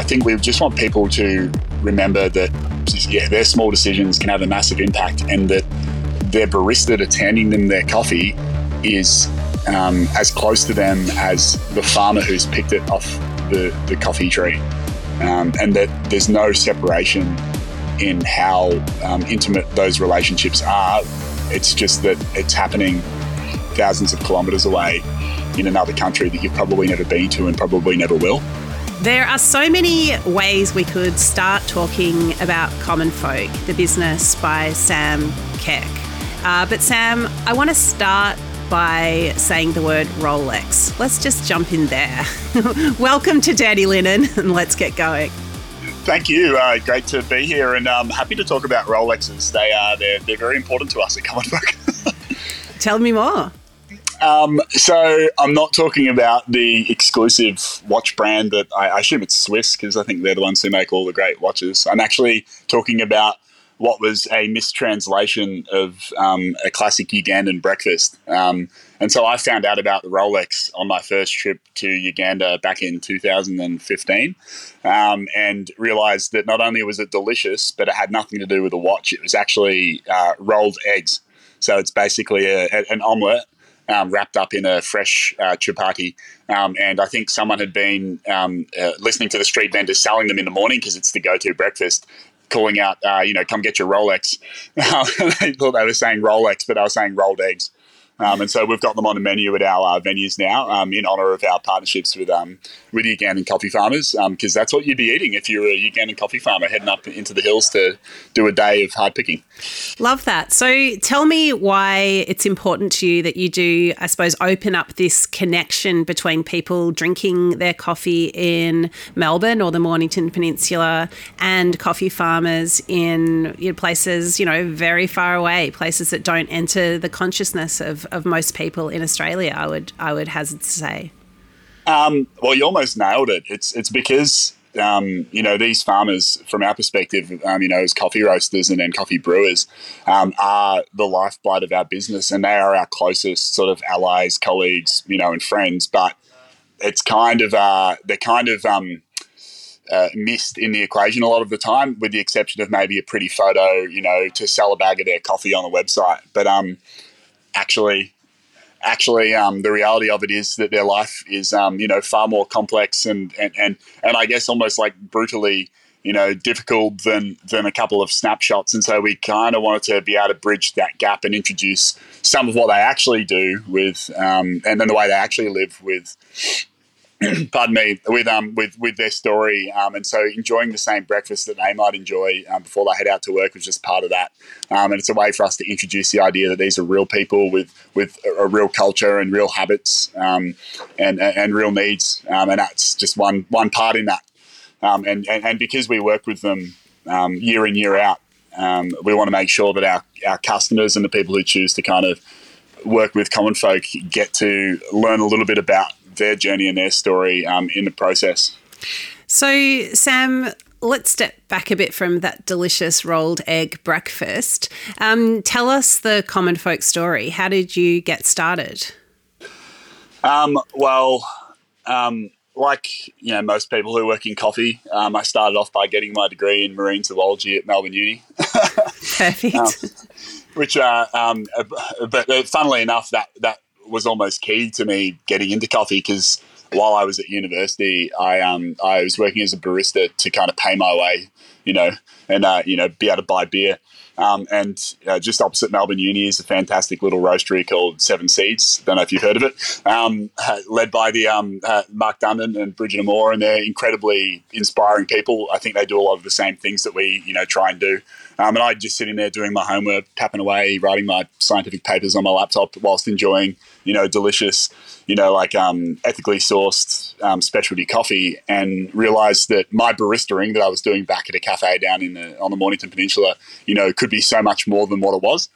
I think we just want people to remember that yeah, their small decisions can have a massive impact, and that their barista that's handing them their coffee is um, as close to them as the farmer who's picked it off the, the coffee tree, um, and that there's no separation in how um, intimate those relationships are. It's just that it's happening thousands of kilometres away in another country that you've probably never been to and probably never will. There are so many ways we could start talking about Common Folk, the business by Sam Keck. Uh, but Sam, I want to start by saying the word Rolex. Let's just jump in there. Welcome to Daddy Linen and let's get going. Thank you. Uh, great to be here and um, happy to talk about Rolexes. They are they're, they're very important to us at Common Folk. Tell me more. Um, so I'm not talking about the exclusive watch brand that I, I assume it's Swiss because I think they're the ones who make all the great watches. I'm actually talking about what was a mistranslation of um, a classic Ugandan breakfast. Um, and so I found out about the Rolex on my first trip to Uganda back in 2015 um, and realized that not only was it delicious, but it had nothing to do with a watch. It was actually uh, rolled eggs. So it's basically a, an omelette um, wrapped up in a fresh uh, chapati. Um, and I think someone had been um, uh, listening to the street vendors selling them in the morning because it's the go to breakfast calling out, uh, you know, come get your Rolex. they thought they were saying Rolex, but I was saying rolled eggs. Um, and so we've got them on the menu at our uh, venues now um, in honour of our partnerships with um, with Ugandan coffee farmers because um, that's what you'd be eating if you're a Ugandan coffee farmer heading up into the hills to do a day of hard picking. Love that. So tell me why it's important to you that you do, I suppose, open up this connection between people drinking their coffee in Melbourne or the Mornington Peninsula and coffee farmers in you places, you know, very far away, places that don't enter the consciousness of of most people in Australia. I would I would hazard to say. Um, well, you almost nailed it. It's it's because um, you know these farmers, from our perspective, um, you know, as coffee roasters and then coffee brewers, um, are the lifeblood of our business, and they are our closest sort of allies, colleagues, you know, and friends. But it's kind of uh, they're kind of um, uh, missed in the equation a lot of the time, with the exception of maybe a pretty photo, you know, to sell a bag of their coffee on a website. But um, actually actually um, the reality of it is that their life is um, you know far more complex and, and and and I guess almost like brutally you know difficult than than a couple of snapshots. And so we kind of wanted to be able to bridge that gap and introduce some of what they actually do with um, and then the way they actually live with pardon me, with um with with their story, um, and so enjoying the same breakfast that they might enjoy um, before they head out to work was just part of that, um, and it's a way for us to introduce the idea that these are real people with with a, a real culture and real habits, um, and, and, and real needs, um, and that's just one one part in that, um, and, and and because we work with them year in year out, um, we want to make sure that our our customers and the people who choose to kind of work with common folk get to learn a little bit about their journey and their story um, in the process. So, Sam, let's step back a bit from that delicious rolled egg breakfast. Um, tell us the common folk story. How did you get started? Um, well, um, like you know most people who work in coffee, um, I started off by getting my degree in marine zoology at Melbourne Uni. Perfect. Um, which, uh, um, but uh, funnily enough, that that was almost key to me getting into coffee because while I was at university, I um I was working as a barista to kind of pay my way, you know, and uh, you know be able to buy beer. Um, and uh, just opposite Melbourne Uni is a fantastic little roastery called Seven Seeds. Don't know if you've heard of it. Um, led by the um, uh, Mark Dundon and Bridget Amor, and they're incredibly inspiring people. I think they do a lot of the same things that we, you know, try and do. Um, and I just sit in there doing my homework, tapping away, writing my scientific papers on my laptop whilst enjoying, you know, delicious, you know, like um, ethically sourced um, specialty coffee, and realised that my baristaing that I was doing back at a cafe down in the on the Mornington Peninsula, you know, could be so much more than what it was.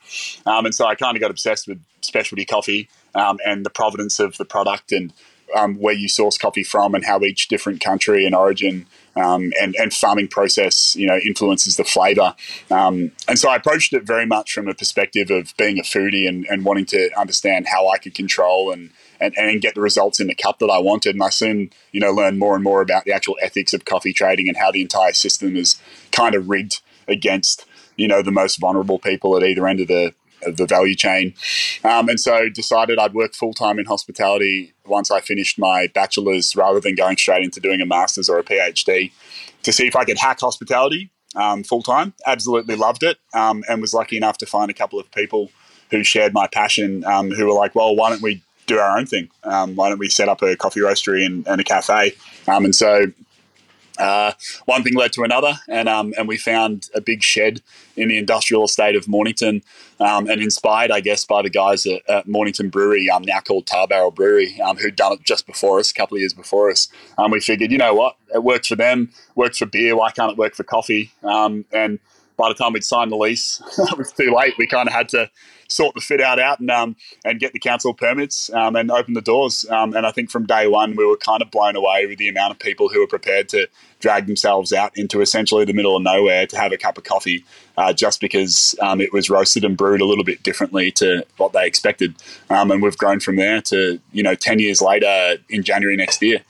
Um, and so I kind of got obsessed with specialty coffee um, and the provenance of the product and um, where you source coffee from and how each different country and origin um, and, and farming process, you know, influences the flavour. Um, and so I approached it very much from a perspective of being a foodie and, and wanting to understand how I could control and and, and get the results in the cup that I wanted. And I soon, you know, learned more and more about the actual ethics of coffee trading and how the entire system is kind of rigged against, you know, the most vulnerable people at either end of the of the value chain. Um, and so decided I'd work full time in hospitality once I finished my bachelor's rather than going straight into doing a master's or a PhD to see if I could hack hospitality um, full time. Absolutely loved it um, and was lucky enough to find a couple of people who shared my passion um, who were like, well, why don't we do our own thing? Um, why don't we set up a coffee roastery and, and a cafe? Um, and so uh, one thing led to another, and um, and we found a big shed in the industrial estate of Mornington, um, and inspired, I guess, by the guys at, at Mornington Brewery, um, now called Tar Barrel Brewery, um, who'd done it just before us, a couple of years before us. Um, we figured, you know what, it works for them, works for beer. Why can't it work for coffee? Um, and by the time we'd signed the lease, it was too late. We kind of had to sort the fit out out and um, and get the council permits um, and open the doors. Um, and I think from day one we were kind of blown away with the amount of people who were prepared to drag themselves out into essentially the middle of nowhere to have a cup of coffee, uh, just because um, it was roasted and brewed a little bit differently to what they expected. Um, and we've grown from there to you know ten years later in January next year,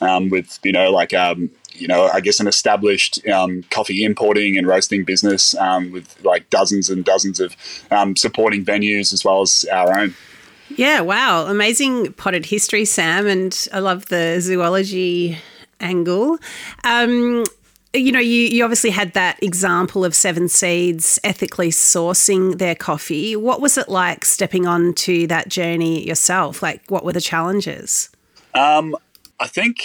um, with you know like you know, I guess an established um, coffee importing and roasting business um, with like dozens and dozens of um, supporting venues as well as our own. Yeah, wow. Amazing potted history, Sam. And I love the zoology angle. Um, you know, you, you obviously had that example of Seven Seeds ethically sourcing their coffee. What was it like stepping onto that journey yourself? Like, what were the challenges? Um, I think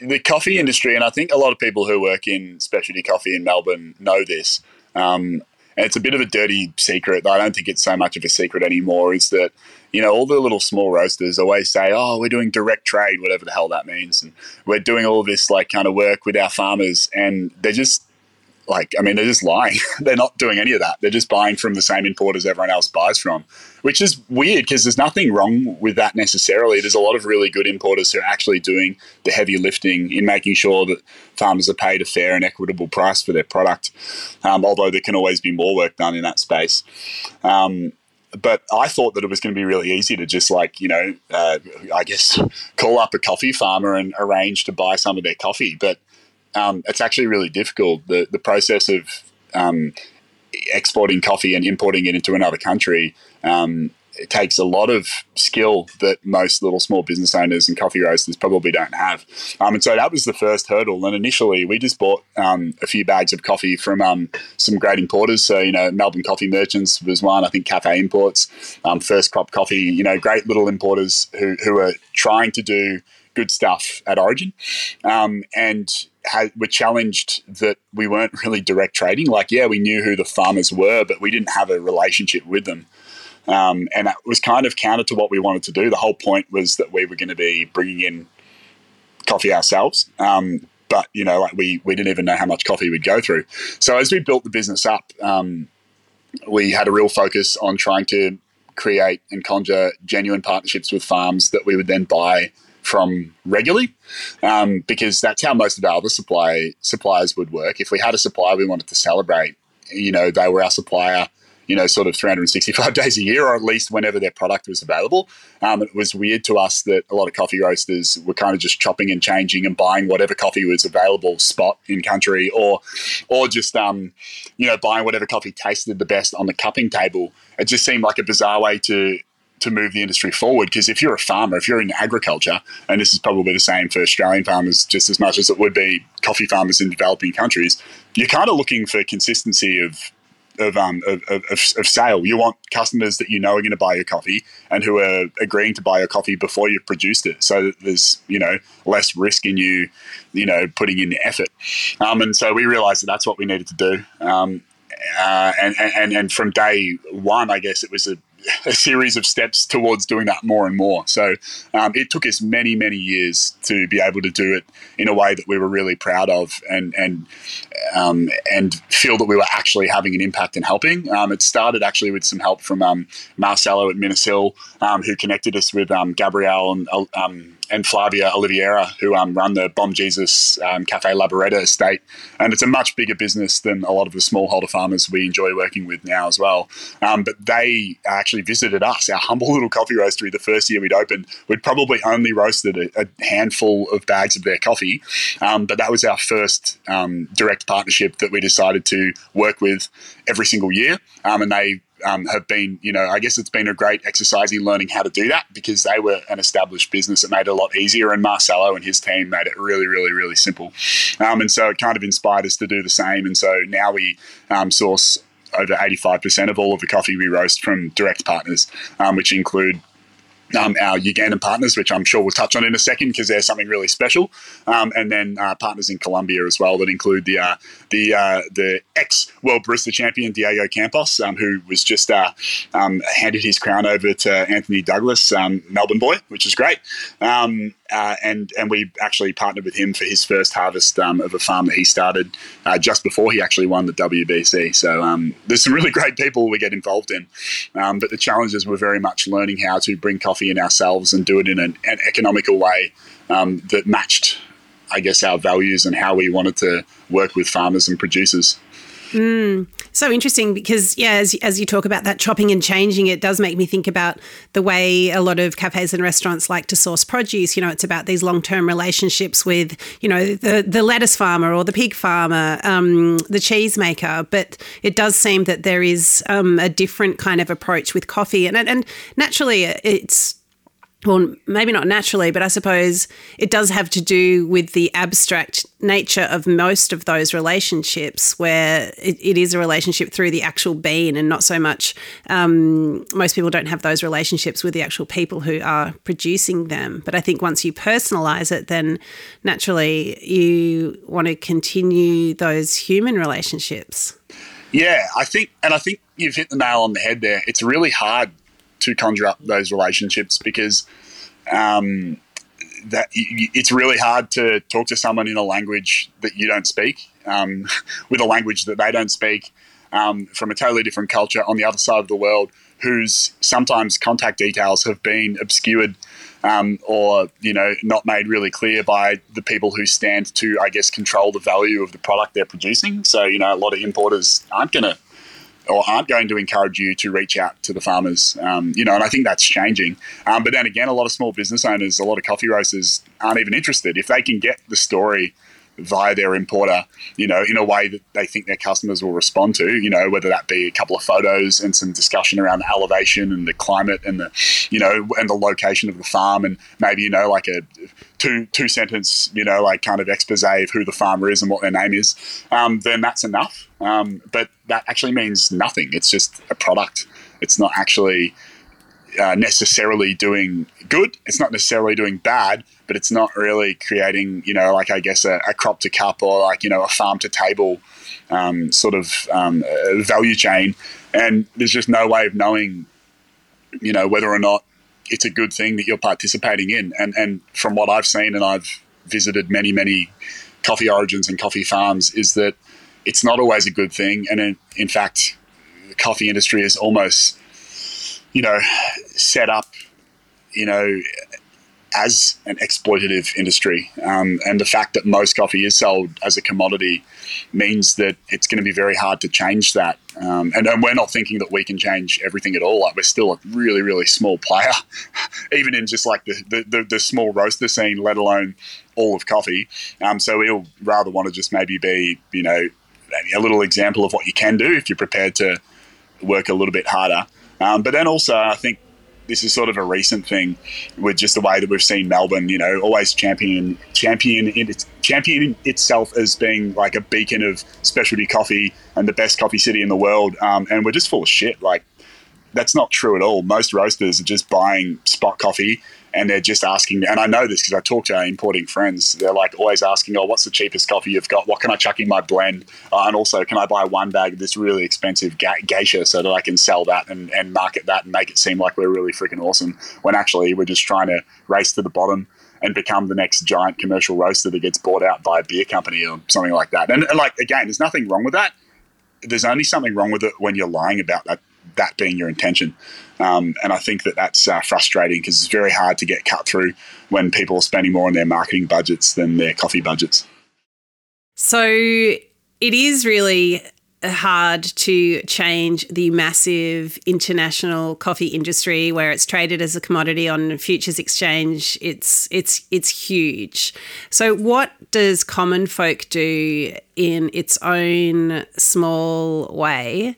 the coffee industry, and I think a lot of people who work in specialty coffee in Melbourne know this. Um, and it's a bit of a dirty secret. I don't think it's so much of a secret anymore. Is that you know all the little small roasters always say, "Oh, we're doing direct trade, whatever the hell that means," and we're doing all this like kind of work with our farmers, and they're just like I mean, they're just lying. they're not doing any of that. They're just buying from the same importers everyone else buys from, which is weird because there's nothing wrong with that necessarily. There's a lot of really good importers who are actually doing the heavy lifting in making sure that farmers are paid a fair and equitable price for their product. Um, although there can always be more work done in that space. Um, but I thought that it was going to be really easy to just like you know, uh, I guess, call up a coffee farmer and arrange to buy some of their coffee, but um, it's actually really difficult. The the process of um, exporting coffee and importing it into another country um, it takes a lot of skill that most little small business owners and coffee roasters probably don't have. Um, and so that was the first hurdle. And initially, we just bought um, a few bags of coffee from um, some great importers. So, you know, Melbourne Coffee Merchants was one, I think Cafe Imports, um, First Crop Coffee, you know, great little importers who, who are trying to do good stuff at Origin. Um, and had, were challenged that we weren't really direct trading. Like, yeah, we knew who the farmers were, but we didn't have a relationship with them. Um, and that was kind of counter to what we wanted to do. The whole point was that we were going to be bringing in coffee ourselves. Um, but you know, like we we didn't even know how much coffee we'd go through. So as we built the business up, um, we had a real focus on trying to create and conjure genuine partnerships with farms that we would then buy from regularly, um, because that's how most of our other supply suppliers would work. If we had a supplier we wanted to celebrate, you know, they were our supplier you know, sort of 365 days a year, or at least whenever their product was available. Um, it was weird to us that a lot of coffee roasters were kind of just chopping and changing and buying whatever coffee was available spot in country, or or just um, you know buying whatever coffee tasted the best on the cupping table. It just seemed like a bizarre way to to move the industry forward. Because if you're a farmer, if you're in agriculture, and this is probably the same for Australian farmers just as much as it would be coffee farmers in developing countries, you're kind of looking for consistency of of, um, of, of, of, sale. You want customers that you know are going to buy your coffee and who are agreeing to buy your coffee before you've produced it, so that there's you know less risk in you, you know, putting in the effort. Um, and so we realized that that's what we needed to do. Um, uh, and, and and from day one, I guess it was a a series of steps towards doing that more and more. So um, it took us many, many years to be able to do it in a way that we were really proud of and and um, and feel that we were actually having an impact and helping. Um, it started actually with some help from um, Marcelo at Minas Hill, um, who connected us with um, Gabrielle and uh, and Flavia Oliveira, who um, run the Bom Jesus um, Cafe Laboretta estate. And it's a much bigger business than a lot of the smallholder farmers we enjoy working with now as well. Um, but they actually visited us, our humble little coffee roastery, the first year we'd opened. We'd probably only roasted a, a handful of bags of their coffee. Um, but that was our first um, direct partnership that we decided to work with every single year. Um, and they um, have been, you know, I guess it's been a great exercise in learning how to do that because they were an established business that made it a lot easier, and Marcelo and his team made it really, really, really simple. Um, and so it kind of inspired us to do the same. And so now we um, source over 85% of all of the coffee we roast from direct partners, um, which include um, our Ugandan partners, which I'm sure we'll touch on in a second because they're something really special, um, and then uh, partners in Colombia as well that include the uh, the uh, the ex world barista champion Diego Campos, um, who was just uh, um, handed his crown over to Anthony Douglas, um, Melbourne boy, which is great. Um, uh, and and we actually partnered with him for his first harvest um, of a farm that he started uh, just before he actually won the WBC. So um, there's some really great people we get involved in, um, but the challenges were very much learning how to bring coffee in ourselves and do it in an, an economical way um, that matched, I guess, our values and how we wanted to work with farmers and producers. Mm, so interesting because, yeah, as, as you talk about that chopping and changing, it does make me think about the way a lot of cafes and restaurants like to source produce. You know, it's about these long term relationships with, you know, the, the lettuce farmer or the pig farmer, um, the cheese maker. But it does seem that there is um, a different kind of approach with coffee. And, and naturally, it's well, maybe not naturally, but I suppose it does have to do with the abstract nature of most of those relationships, where it, it is a relationship through the actual being and not so much. Um, most people don't have those relationships with the actual people who are producing them. But I think once you personalize it, then naturally you want to continue those human relationships. Yeah, I think, and I think you've hit the nail on the head there. It's really hard to conjure up those relationships because um, that it's really hard to talk to someone in a language that you don't speak, um, with a language that they don't speak, um, from a totally different culture on the other side of the world, whose sometimes contact details have been obscured um, or you know not made really clear by the people who stand to, I guess, control the value of the product they're producing. So you know, a lot of importers aren't going to or aren't going to encourage you to reach out to the farmers. Um, you know, and I think that's changing. Um, but then again, a lot of small business owners, a lot of coffee roasters aren't even interested. If they can get the story via their importer, you know, in a way that they think their customers will respond to, you know, whether that be a couple of photos and some discussion around the elevation and the climate and the, you know, and the location of the farm and maybe, you know, like a two two sentence, you know, like kind of expose of who the farmer is and what their name is, um, then that's enough. Um, but that actually means nothing. It's just a product. It's not actually uh, necessarily doing good. It's not necessarily doing bad, but it's not really creating, you know, like I guess a, a crop to cup or like you know a farm to table um, sort of um, value chain. And there's just no way of knowing, you know, whether or not it's a good thing that you're participating in. And and from what I've seen, and I've visited many many coffee origins and coffee farms, is that it's not always a good thing. And in, in fact, the coffee industry is almost, you know, set up, you know, as an exploitative industry. Um, and the fact that most coffee is sold as a commodity means that it's going to be very hard to change that. Um, and, and, we're not thinking that we can change everything at all. Like we're still a really, really small player, even in just like the, the, the, the, small roaster scene, let alone all of coffee. Um, so we'll rather want to just maybe be, you know, a little example of what you can do if you're prepared to work a little bit harder. Um, but then also, I think this is sort of a recent thing with just the way that we've seen Melbourne, you know, always champion champion it, champion itself as being like a beacon of specialty coffee and the best coffee city in the world. Um, and we're just full of shit. Like that's not true at all. Most roasters are just buying spot coffee and they're just asking. me, And I know this because I talk to our importing friends. They're like always asking, "Oh, what's the cheapest coffee you've got? What can I chuck in my blend? Uh, and also, can I buy one bag of this really expensive geisha so that I can sell that and, and market that and make it seem like we're really freaking awesome? When actually we're just trying to race to the bottom." and become the next giant commercial roaster that gets bought out by a beer company or something like that. And, and, like again, there's nothing wrong with that. There's only something wrong with it when you're lying about that that being your intention. Um, and I think that that's uh, frustrating because it's very hard to get cut through when people are spending more on their marketing budgets than their coffee budgets. So it is really hard to change the massive international coffee industry where it's traded as a commodity on futures exchange it's it's it's huge so what does common folk do in its own small way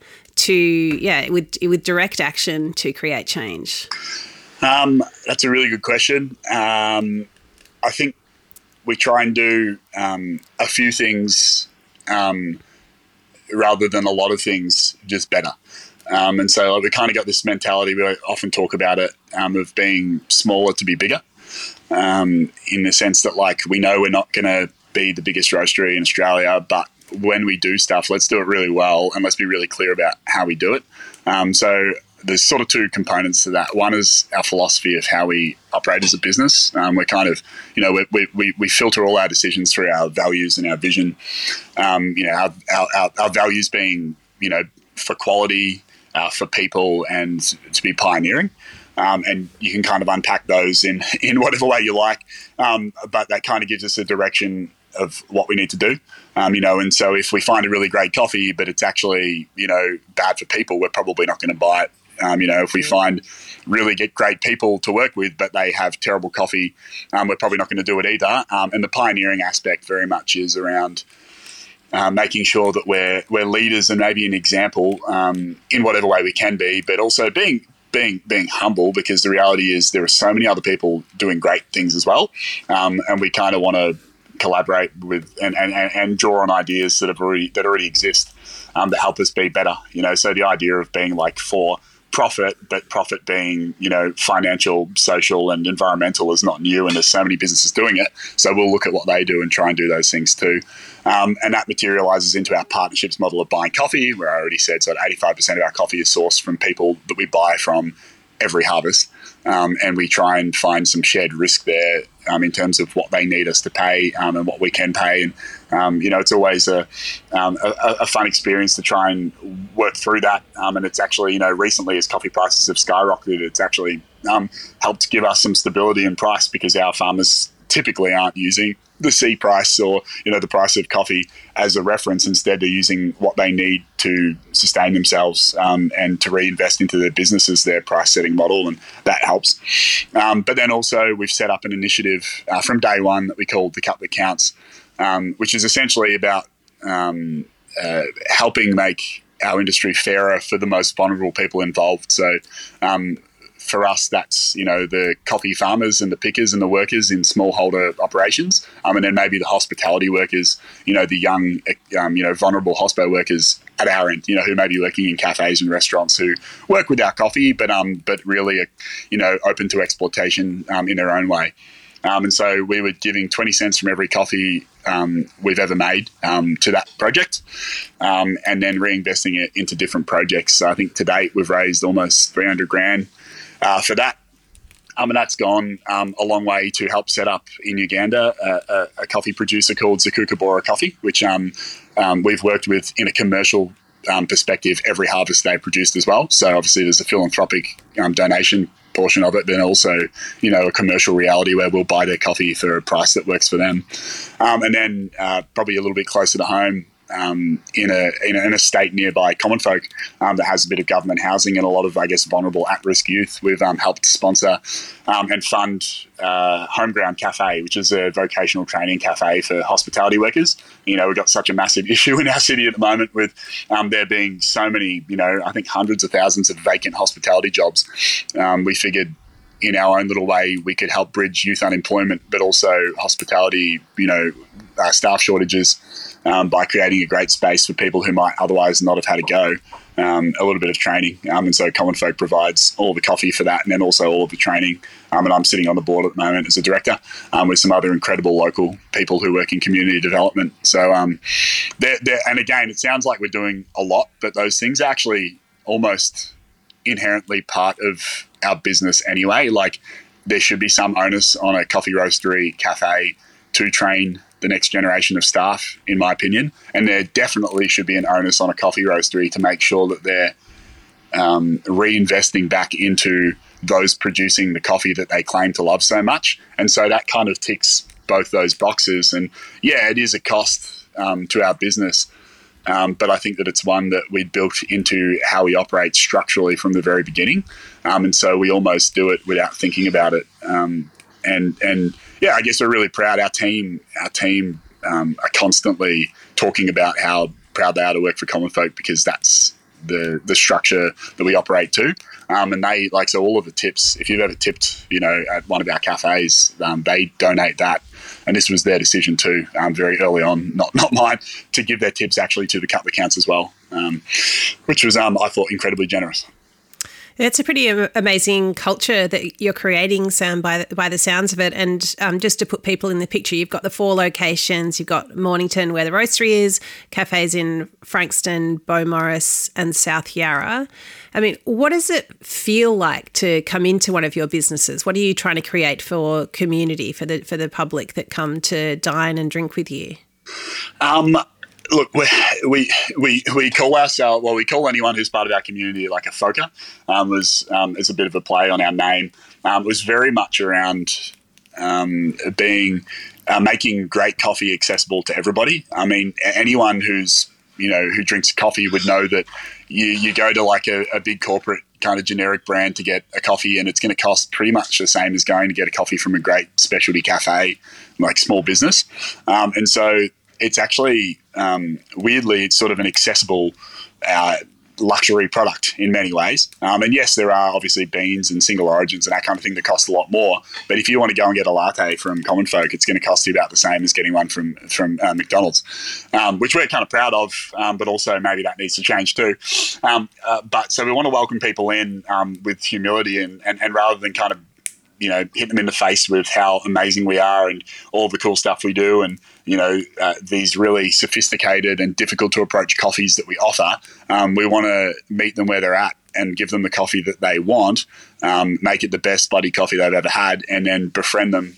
to yeah with with direct action to create change um, that's a really good question um, i think we try and do um, a few things um, rather than a lot of things just better. Um, and so like, we kind of got this mentality. We often talk about it um, of being smaller to be bigger, in the sense that like we know we're not going to be the biggest roastery in Australia, but when we do stuff, let's do it really well and let's be really clear about how we do it. Um, so there's sort of two components to that. One is our philosophy of how we operate as a business. Um, we're kind of, you know, we, we, we filter all our decisions through our values and our vision. Um, you know, our, our, our, values being, you know, for quality, uh, for people, and to be pioneering. Um, and you can kind of unpack those in, in whatever way you like. Um, but that kind of gives us a direction of what we need to do. Um, you know, and so if we find a really great coffee, but it's actually, you know, bad for people, we're probably not going to buy it um, you know, if we find really get great people to work with, but they have terrible coffee, um, we're probably not going to do it either. Um, and the pioneering aspect very much is around uh, making sure that we're we're leaders and maybe an example um, in whatever way we can be, but also being being being humble because the reality is there are so many other people doing great things as well, um, and we kind of want to collaborate with and, and, and draw on ideas that have already that already exist um, that help us be better. You know, so the idea of being like for profit, but profit being, you know, financial, social, and environmental is not new, and there's so many businesses doing it. So we'll look at what they do and try and do those things too. Um, and that materializes into our partnerships model of buying coffee, where I already said so 85% of our coffee is sourced from people that we buy from every harvest. Um, and we try and find some shared risk there um, in terms of what they need us to pay um, and what we can pay. And um, you know, it's always a, um, a, a, fun experience to try and work through that. Um, and it's actually, you know, recently as coffee prices have skyrocketed, it's actually helped give us some stability in price because our farmers typically aren't using the C price or you know the price of coffee as a reference. Instead, they're using what they need to sustain themselves um, and to reinvest into their businesses, their price setting model, and that helps. Um, but then also we've set up an initiative uh, from day one that we call the Cup That Counts, um, which is essentially about um, uh, helping make our industry fairer for the most vulnerable people involved. So um, for us, that's you know the coffee farmers and the pickers and the workers in smallholder operations, um, and then maybe the hospitality workers, you know, the young, um, you know, vulnerable hospo workers at our end, you know, who may be working in cafes and restaurants who work with our coffee, but um, but really, are, you know, open to exploitation um, in their own way. Um, and so we were giving 20 cents from every coffee um, we've ever made um, to that project um, and then reinvesting it into different projects. So I think to date we've raised almost 300 grand uh, for that. Um, and that's gone um, a long way to help set up in Uganda a, a, coffee producer called Zukuka Bora Coffee, which um, um, we've worked with in a commercial um, perspective every harvest they produced as well. So obviously there's a philanthropic um, donation portion of it, but also you know a commercial reality where we'll buy their coffee for a price that works for them. and then uh, probably a little bit closer to home, um, in, a, in, a, in a state nearby common folk um, that has a bit of government housing and a lot of I guess vulnerable at risk youth. We've um, helped sponsor um, and fund uh, Homeground Cafe, which is a vocational training cafe for hospitality workers. You know, we've got such a massive issue in our city at the moment with um, there being so many, you know, I think hundreds of thousands of vacant hospitality jobs. Um, we figured in our own little way, we could help bridge youth unemployment, but also hospitality, you know, uh, staff shortages um, by creating a great space for people who might otherwise not have had a go. Um, a little bit of training. Um, and so Common Folk provides all the coffee for that and then also all of the training. Um, and I'm sitting on the board at the moment as a director um, with some other incredible local people who work in community development. So, they're, they're, and again, it sounds like we're doing a lot, but those things are actually almost inherently part of our business anyway. Like there should be some onus on a coffee roastery cafe to train the next generation of staff, in my opinion. And there definitely should be an onus on a coffee roastery to make sure that they're um, reinvesting back into those producing the coffee that they claim to love so much. And so that kind of ticks both those boxes. And yeah, it is a cost um, to our business. Um, but I think that it's one that we built into how we operate structurally from the very beginning, um, and so we almost do it without thinking about it. Um, and and yeah, I guess we're really proud. Our team, our team um, are constantly talking about how proud they are to work for Common Folk because that's the the structure that we operate to. Um, and they like so all of the tips. If you've ever tipped, you know, at one of our cafes, um, they donate that. And this was their decision too, um, very early on, not not mine, to give their tips actually to the Cup That Counts as well, um, which was um, I thought incredibly generous. It's a pretty amazing culture that you're creating, Sam, by the, by the sounds of it. And um, just to put people in the picture, you've got the four locations. You've got Mornington, where the roastery is, cafes in Frankston, Beaumaris, and South Yarra. I mean, what does it feel like to come into one of your businesses? What are you trying to create for community, for the for the public that come to dine and drink with you? Um, look, we, we we we call ourselves well, we call anyone who's part of our community like a foker. Um, was um, is a bit of a play on our name. Um, it was very much around um, being uh, making great coffee accessible to everybody. I mean, anyone who's you know who drinks coffee would know that you, you go to like a, a big corporate kind of generic brand to get a coffee and it's going to cost pretty much the same as going to get a coffee from a great specialty cafe like small business um, and so it's actually um, weirdly it's sort of an accessible uh, luxury product in many ways. Um, and yes, there are obviously beans and single origins and that kind of thing that cost a lot more. But if you want to go and get a latte from Common Folk, it's going to cost you about the same as getting one from from uh, McDonald's, um, which we're kind of proud of. Um, but also maybe that needs to change too. Um, uh, but so we want to welcome people in um, with humility and, and and rather than kind of you know hit them in the face with how amazing we are and all the cool stuff we do and you know uh, these really sophisticated and difficult to approach coffees that we offer um, we want to meet them where they're at and give them the coffee that they want um, make it the best bloody coffee they've ever had and then befriend them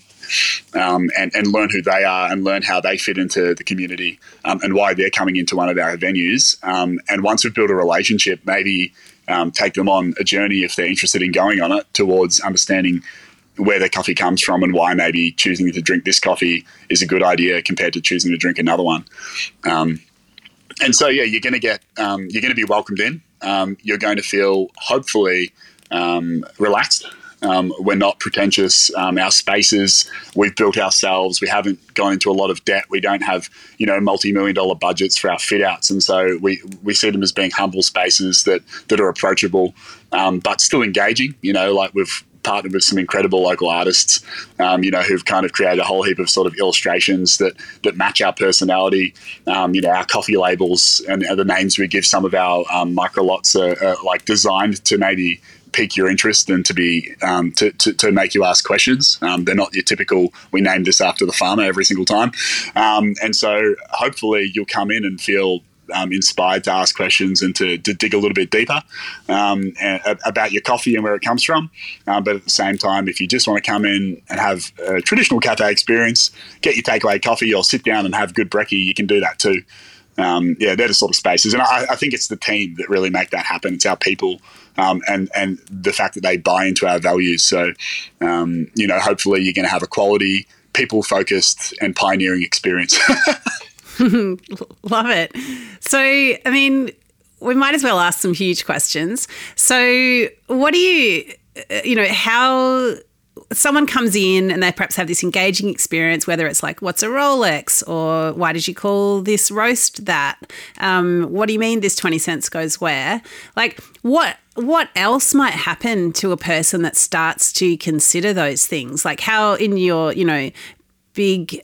um, and, and learn who they are and learn how they fit into the community um, and why they're coming into one of our venues um, and once we've built a relationship maybe um, take them on a journey if they're interested in going on it towards understanding where the coffee comes from and why maybe choosing to drink this coffee is a good idea compared to choosing to drink another one. Um, and so, yeah, you're going to get um, you're going to be welcomed in. Um, you're going to feel hopefully um, relaxed. Um, we're not pretentious. Um, our spaces we've built ourselves. We haven't gone into a lot of debt. We don't have you know multi-million dollar budgets for our fit outs, and so we we see them as being humble spaces that that are approachable, but still engaging. You know, like we've partnered with some incredible local artists, um, you know, who've kind of created a whole heap of sort of illustrations that that match our personality. Um, you know, our coffee labels and, the names we give some of our um, micro lots are, are, like designed to maybe pique your interest and to be um, to, to, to, make you ask questions. Um, they're not your typical. We named this after the farmer every single time, um, and so hopefully you'll come in and feel um, inspired to ask questions and to, to dig a little bit deeper um, about your coffee and where it comes from. Um, but at the same time, if you just want to come in and have a traditional cafe experience, get your takeaway coffee or sit down and have good brekkie, you can do that too. Um, yeah, they're the sort of spaces, and I, I, think it's the team that really make that happen. It's our people, um, and and the fact that they buy into our values. So, um, you know, hopefully you're going to have a quality, people focused, and pioneering experience. Love it. So, I mean, we might as well ask some huge questions. So, what do you, uh, you know, how someone comes in and they perhaps have this engaging experience, whether it's like, what's a Rolex or why did you call this roast that? Um, what do you mean this 20 cents goes where? Like, what what else might happen to a person that starts to consider those things like how in your you know big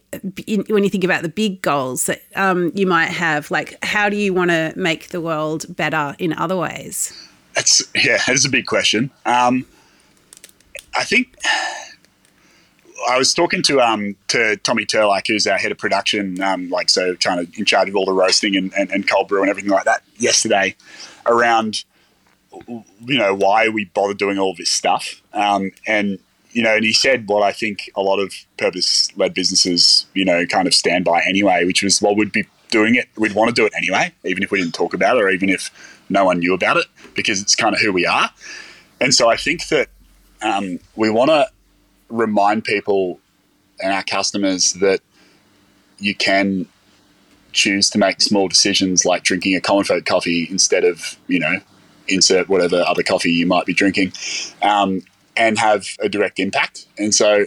when you think about the big goals that um, you might have like how do you want to make the world better in other ways? That's yeah that's a big question. Um, i think I was talking to um to Tommy Turlack, who's our head of production, um, like so, trying to in charge of all the roasting and, and, and cold brew and everything like that yesterday, around you know why we bother doing all this stuff, um, and you know, and he said what I think a lot of purpose led businesses, you know, kind of stand by anyway, which was, well, we'd be doing it, we'd want to do it anyway, even if we didn't talk about it or even if no one knew about it, because it's kind of who we are. And so I think that um, we want to remind people and our customers that you can choose to make small decisions like drinking a common folk coffee instead of, you know, insert whatever other coffee you might be drinking um, and have a direct impact. And so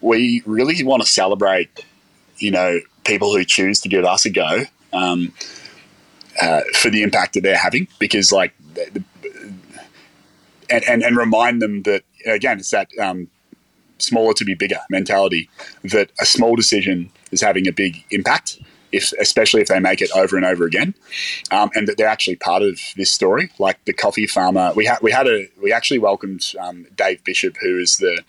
we really want to celebrate, you know, people who choose to give us a go um, uh, for the impact that they're having because, like, the, and, and, and remind them that, again, it's that um, smaller to be bigger mentality that a small decision is having a big impact if especially if they make it over and over again, um, and that they're actually part of this story. Like the coffee farmer, we had we had a we actually welcomed um, Dave Bishop, who is the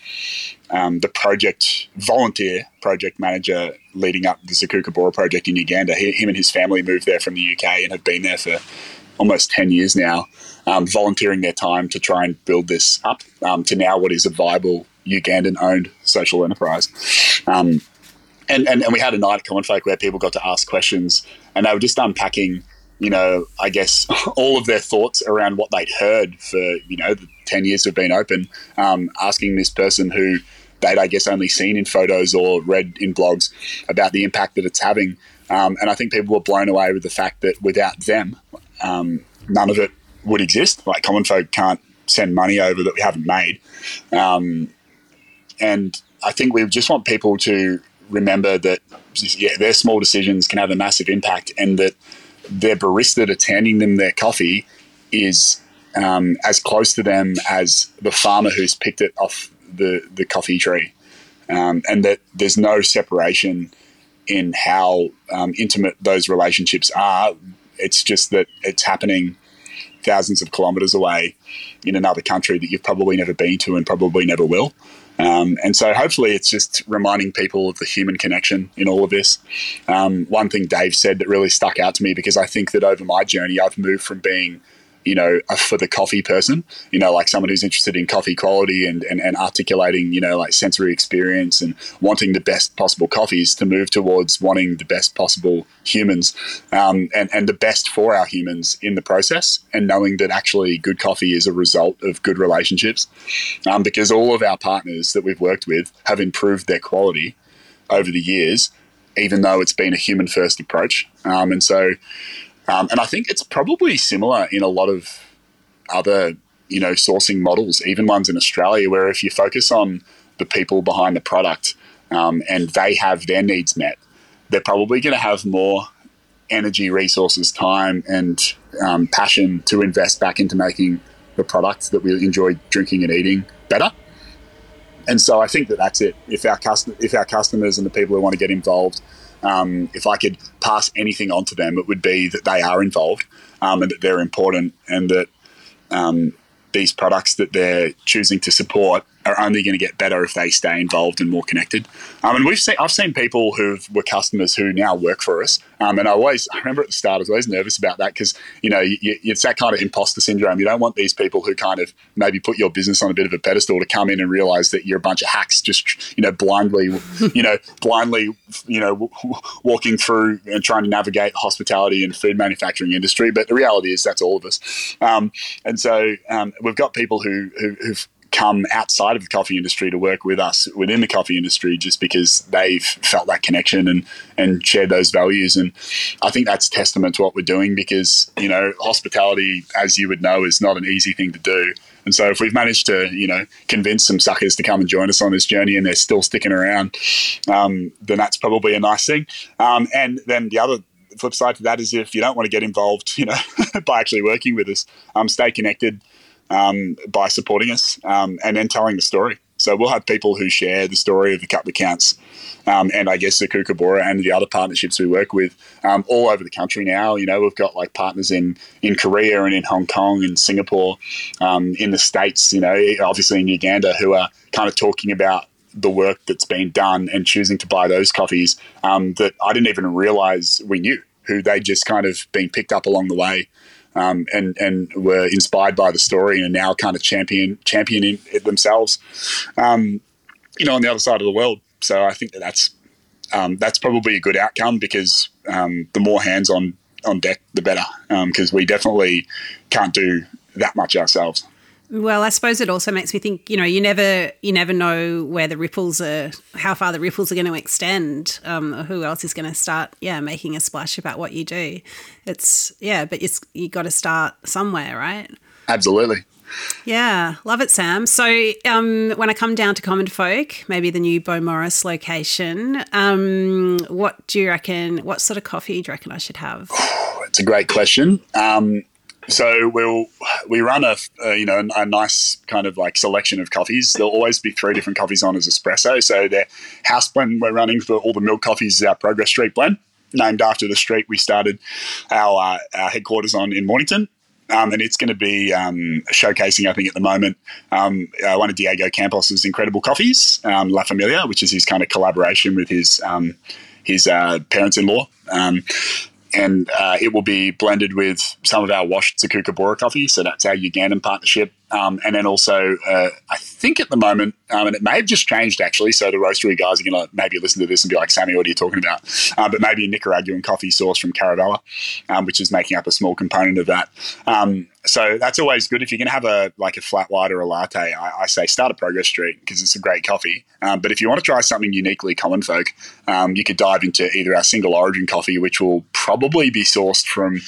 um, the project volunteer project manager leading up the Zukuka Bora project in Uganda. He, him and his family moved there from the UK and have been there for almost 10 years now, um, volunteering their time to try and build this up um, to now what is a viable Ugandan owned social enterprise. Um, and, and, and we had a night at Common Folk where people got to ask questions and they were just unpacking, you know, I guess all of their thoughts around what they'd heard for, you know, the 10 years we've been open, um, asking this person who they'd, I guess, only seen in photos or read in blogs about the impact that it's having. Um, and I think people were blown away with the fact that without them, um, none of it would exist. Like common folk can't send money over that we haven't made. Um, and I think we just want people to remember that yeah, their small decisions can have a massive impact, and that their barista that's handing them their coffee is um, as close to them as the farmer who's picked it off the the coffee tree, um, and that there's no separation in how um, intimate those relationships are. It's just that it's happening thousands of kilometres away in another country that you've probably never been to and probably never will. Um, and so hopefully it's just reminding people of the human connection in all of this. Um, one thing Dave said that really stuck out to me because I think that over my journey, I've moved from being you know, for the coffee person, you know, like someone who's interested in coffee quality and, and, and articulating, you know, like sensory experience and wanting the best possible coffees to move towards wanting the best possible humans um, and, and the best for our humans in the process and knowing that actually good coffee is a result of good relationships um, because all of our partners that we've worked with have improved their quality over the years, even though it's been a human first approach. Um, and so, um, and I think it's probably similar in a lot of other, you know, sourcing models, even ones in Australia, where if you focus on the people behind the product um, and they have their needs met, they're probably going to have more energy, resources, time, and um, passion to invest back into making the products that we enjoy drinking and eating better. And so I think that that's it. If our custom, if our customers and the people who want to get involved um, if I could pass anything on to them, it would be that they are involved um, and that they're important and that um, these products that they're choosing to support are only going to get better if they stay involved and more connected. Um, and we've seen, I've seen people who were customers who now work for us. Um, and I always, I remember at the start, I was always nervous about that because, you know, you, it's that kind of imposter syndrome. You don't want these people who kind of maybe put your business on a bit of a pedestal to come in and realize that you're a bunch of hacks just, you know, blindly, you know, blindly, you know, w- walking through and trying to navigate hospitality and food manufacturing industry. But the reality is that's all of us. Um, and so um, we've got people who, who, who've, come outside of the coffee industry to work with us within the coffee industry just because they've felt that connection and and shared those values. And I think that's testament to what we're doing because you know hospitality as you would know is not an easy thing to do. And so if we've managed to you know convince some suckers to come and join us on this journey and they're still sticking around um, then that's probably a nice thing. Um, and then the other flip side to that is if you don't want to get involved you know by actually working with us um, stay connected um, by supporting us um, and then telling the story. So we'll have people who share the story of the Cup That Counts um, and I guess the Zukuka Bora and the other partnerships we work with um, all over the country now. You know, we've got like partners in, in Korea and in Hong Kong and Singapore, um, in the States, you know, obviously in Uganda, who are kind of talking about the work that's been done and choosing to buy those coffees um, that I didn't even realize we knew, who they just kind of been picked up along the way um, and and were inspired by the story and are now kind of champion championing it themselves. Um, you know, on the other side of the world. So I think that that's um, that's probably a good outcome because um, the more hands on on deck, the better. Because um, we definitely can't do that much ourselves. Well, I suppose it also makes me think. You know, you never you never know where the ripples are, how far the ripples are going to extend. Um, who else is going to start? Yeah, making a splash about what you do. It's yeah, but it's you got to start somewhere, right? Absolutely. Yeah, love it, Sam. So um, when I come down to Common Folk, maybe the new Beaumaris location, um, what do you reckon? What sort of coffee do you reckon I should have? It's a great question. Um, so we'll we run a, a, you know a nice kind of like selection of coffees. There'll always be three different coffees on as espresso. So the house blend we're running for all the milk coffees is our Progress Street blend, named after the street we started our, uh, our headquarters on in Mornington. Um, and it's going to be um, showcasing, I think, at the moment, um, uh, one of Diego Campos's incredible coffees, um, La Familia, which is his kind of collaboration with his um, his uh, parents-in-law. Um, and uh, it will be blended with some of our washed Zukuka Bora coffee. So that's our Ugandan partnership. Um, and then also, uh, I think at the moment, um, and it may have just changed actually. So the roastery guys are going to maybe listen to this and be like, Sammy, what are you talking about? Um, but maybe a Nicaraguan coffee source from Caravela, um, which is making up a small component of that. Um, so that's always good. If you're going to have a like a flat white or a latte, I, I say start a Progress Street because it's a great coffee. Um, but if you want to try something uniquely common folk, um, you could dive into either our single origin coffee, which will probably be sourced from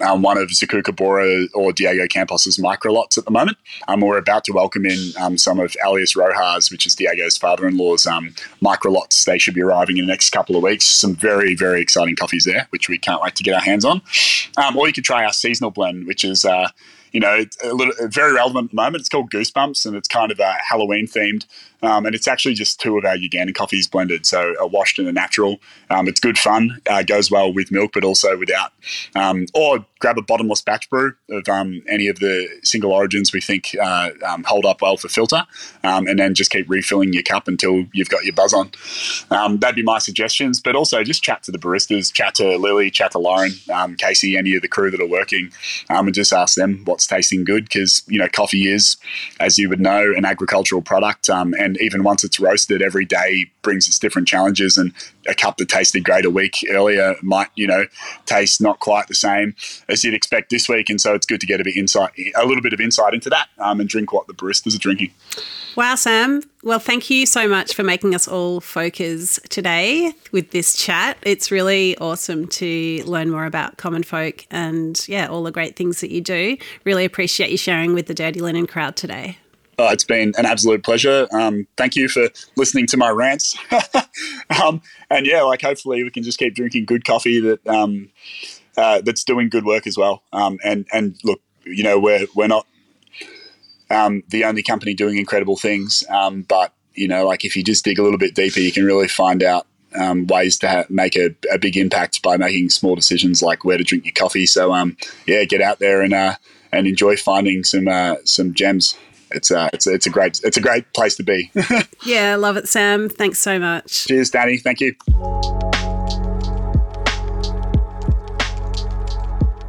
um, one of Zukuka Bora or Diego Campos's micro lots at the moment. Um, we're about to welcome in um, some of Alias Rojas, which is Diego's father-in-law's um, micro lots. They should be arriving in the next couple of weeks. Some very, very exciting coffees there, which we can't wait to get our hands on. Um, or you could try our seasonal blend, which is uh, you know, a little very relevant at the moment. It's called Goosebumps, and it's kind of a Halloween themed. Um, and it's actually just two of our Ugandan coffees blended, so a washed and a natural. Um, it's good fun, uh, goes well with milk, but also without. Um, or grab a bottomless batch brew of um, any of the single origins we think uh, um, hold up well for filter, um, and then just keep refilling your cup until you've got your buzz on. that'd be my suggestions, but also just chat to the baristas, chat to Lily, chat to Lauren, Casey, any of the crew that are working, and just ask them what's tasting good because you know coffee is, as you would know, an agricultural product, and even once it's roasted, every day brings us different challenges. And a cup that tasted great a week earlier might, you know, taste not quite the same as you'd expect this week. And so it's good to get a bit insight, a little bit of insight into that, um, and drink what the baristas are drinking. Wow, Sam. Well, thank you so much for making us all focus today with this chat. It's really awesome to learn more about common folk and, yeah, all the great things that you do. Really appreciate you sharing with the Dirty Linen crowd today. Oh, it's been an absolute pleasure. Um, thank you for listening to my rants. um, and yeah, like hopefully we can just keep drinking good coffee that um, uh, that's doing good work as well. Um, and and look, you know, we're we're not um, the only company doing incredible things, um, but you know, like if you just dig a little bit deeper, you can really find out um, ways to ha- make a, a, big impact by making small decisions like where to drink your coffee. So, um, yeah, get out there and uh, and enjoy finding some uh, some gems it's a, uh, it's a, it's a great it's a great place to be. yeah, love it, Sam. Thanks so much. Cheers, Danny. Thank you.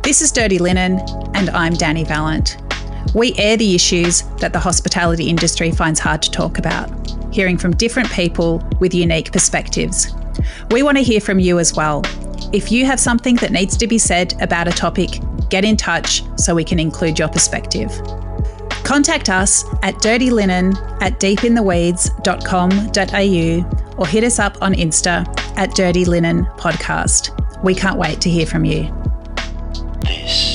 This is Dirty Linen, and I'm Danny Vallant. We air the issues that the hospitality industry finds hard to talk about, hearing from different people with unique perspectives. We want to hear from you as well. If you have something that needs to be said about a topic, get in touch so we can include your perspective. Contact us at dirtylinen at deepintheweeds.com.au or hit us up on Insta at Dirty Linen Podcast. We can't wait to hear from you. This